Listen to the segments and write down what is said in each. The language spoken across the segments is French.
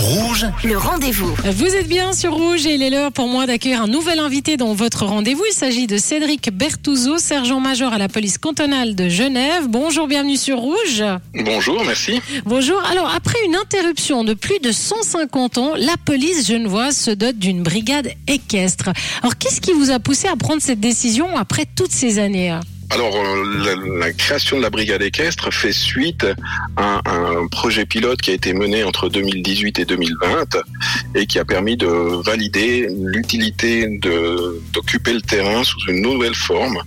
Rouge, Le rendez-vous. Vous êtes bien sur Rouge et il est l'heure pour moi d'accueillir un nouvel invité dans votre rendez-vous. Il s'agit de Cédric Bertouzeau, sergent-major à la police cantonale de Genève. Bonjour, bienvenue sur Rouge. Bonjour, merci. Bonjour. Alors, après une interruption de plus de 150 ans, la police genevoise se dote d'une brigade équestre. Alors, qu'est-ce qui vous a poussé à prendre cette décision après toutes ces années Alors, euh, la, création de la brigade équestre fait suite à un projet pilote qui a été mené entre 2018 et 2020 et qui a permis de valider l'utilité d'occuper le terrain sous une nouvelle forme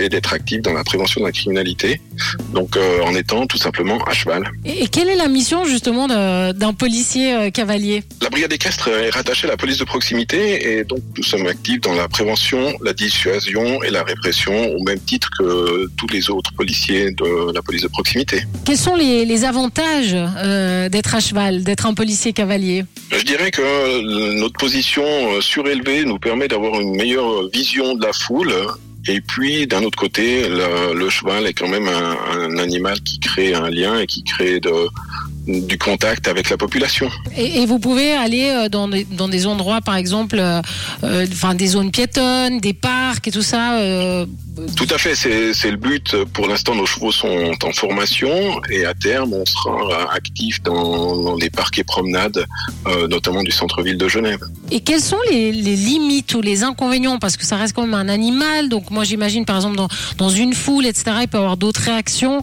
et d'être actif dans la prévention de la criminalité, donc euh, en étant tout simplement à cheval. Et quelle est la mission justement d'un policier euh, cavalier? La brigade équestre est rattachée à la police de proximité et donc nous sommes actifs dans la prévention, la dissuasion et la répression au même titre que tous les autres policiers de la police de proximité. Quels sont les, les avantages euh, d'être à cheval, d'être un policier cavalier? Je dirais que euh, notre position euh, surélevée nous permet d'avoir une meilleure vision de la foule. Et puis, d'un autre côté, le, cheval est quand même un, un animal qui crée un lien et qui crée de, du contact avec la population. Et, et vous pouvez aller euh, dans des, dans des endroits, par exemple, euh, euh, enfin des zones piétonnes, des parcs et tout ça. euh, Tout à fait, c'est c'est le but. Pour l'instant, nos chevaux sont en formation et à terme, on sera actif dans, dans les parcs et promenades, euh, notamment du centre-ville de Genève. Et quelles sont les, les limites ou les inconvénients? Parce que ça reste quand même un animal. Donc moi, j'imagine, par exemple, dans, dans une foule, etc., il peut y avoir d'autres réactions.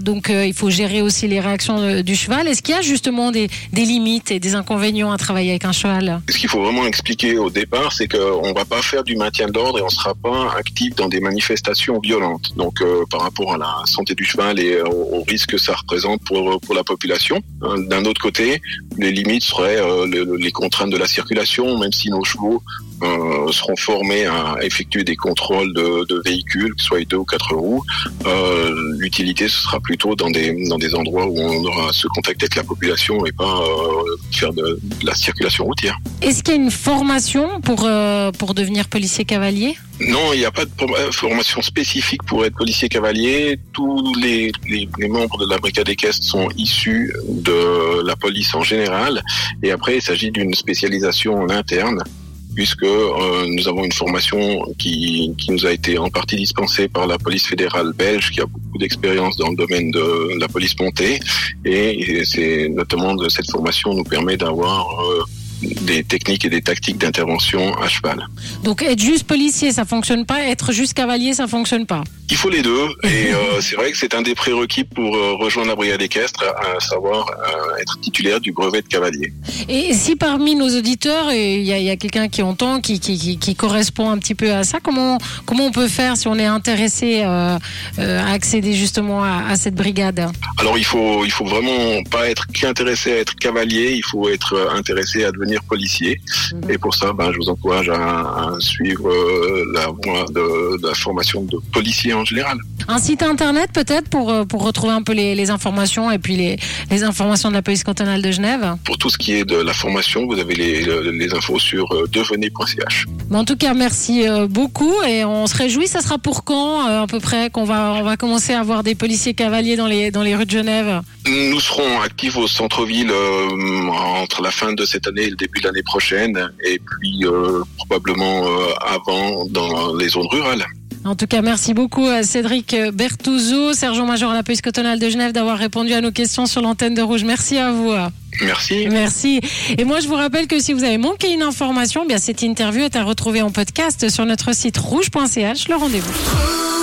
Donc il faut gérer aussi les réactions euh, du cheval. Est-ce qu'il y a justement des, des limites et des inconvénients à travailler avec un cheval? Ce qu'il faut vraiment expliquer au départ, c'est qu'on va pas faire du maintien de l'ordre et on sera pas actif dans des manifestations violentes. Donc, euh, par rapport à la santé du cheval et au, au risque que ça représente pour, pour la population. Euh, D'un autre côté, les limites seraient euh, le- le- les contraintes de la circulation, même si nos chevaux euh, seront formés à effectuer des contrôles de, de véhicules, que ce soit deux ou quatre roues. Euh, L'utilité, ce sera plutôt dans des, dans des endroits où on aura ce contact avec la population et pas euh, faire de, de la circulation routière. Est-ce qu'il y a une formation pour, euh, pour devenir policier cavalier? Non, il n'y a pas de euh, formation spécifique pour être policier cavalier. Tous les, les, les membres de la brigade équestre sont issus de la police en général. Et après, il s'agit d'une spécialisation en interne puisque euh, nous avons une formation qui, qui nous a été en partie dispensée par la police fédérale belge, qui a beaucoup d'expérience dans le domaine de la police montée, et, c'est notamment de cette formation nous permet d'avoir euh, des techniques et des tactiques d'intervention à cheval. Donc être juste policier, ça fonctionne pas. Être juste cavalier, ça fonctionne pas. Il faut les deux, et euh, c'est vrai que c'est un des prérequis pour euh, rejoindre la brigade équestre, à savoir euh, être titulaire du brevet de cavalier. Et si parmi nos auditeurs, il y a, quelqu'un qui entend, qui, qui, qui, qui correspond un petit peu à ça, comment, comment on peut faire si on est intéressé à accéder justement à, à cette brigade? Alors il faut il faut vraiment pas être qu'intéressé à être cavalier, il faut être intéressé à devenir policier. Mhm. Et pour ça, ben, je vous encourage à, à suivre la voie de, de la formation de policier en général. Un site internet peut-être pour, euh, pour retrouver un peu les, les informations et puis les, les informations de la police cantonale de Genève Pour tout ce qui est de la formation, vous avez les, les infos sur euh, devenez.ch. En tout cas, merci euh, beaucoup et on se réjouit. Ça sera pour quand euh, à peu près qu'on va, on va commencer à avoir des policiers cavaliers dans les, dans les rues de Genève Nous serons actifs au centre-ville euh, entre la fin de cette année et le début de l'année prochaine, et puis euh, probablement euh, avant dans les zones rurales. En tout cas, merci beaucoup à Cédric Bertouzeau, sergent-major à la police cantonale de Genève, d'avoir répondu à nos questions sur l'antenne de Rouge. Merci à vous. Merci. Merci. Et moi, je vous rappelle que si vous avez manqué une information, eh bien cette interview est à retrouver en podcast sur notre site rouge.ch. Le rendez-vous.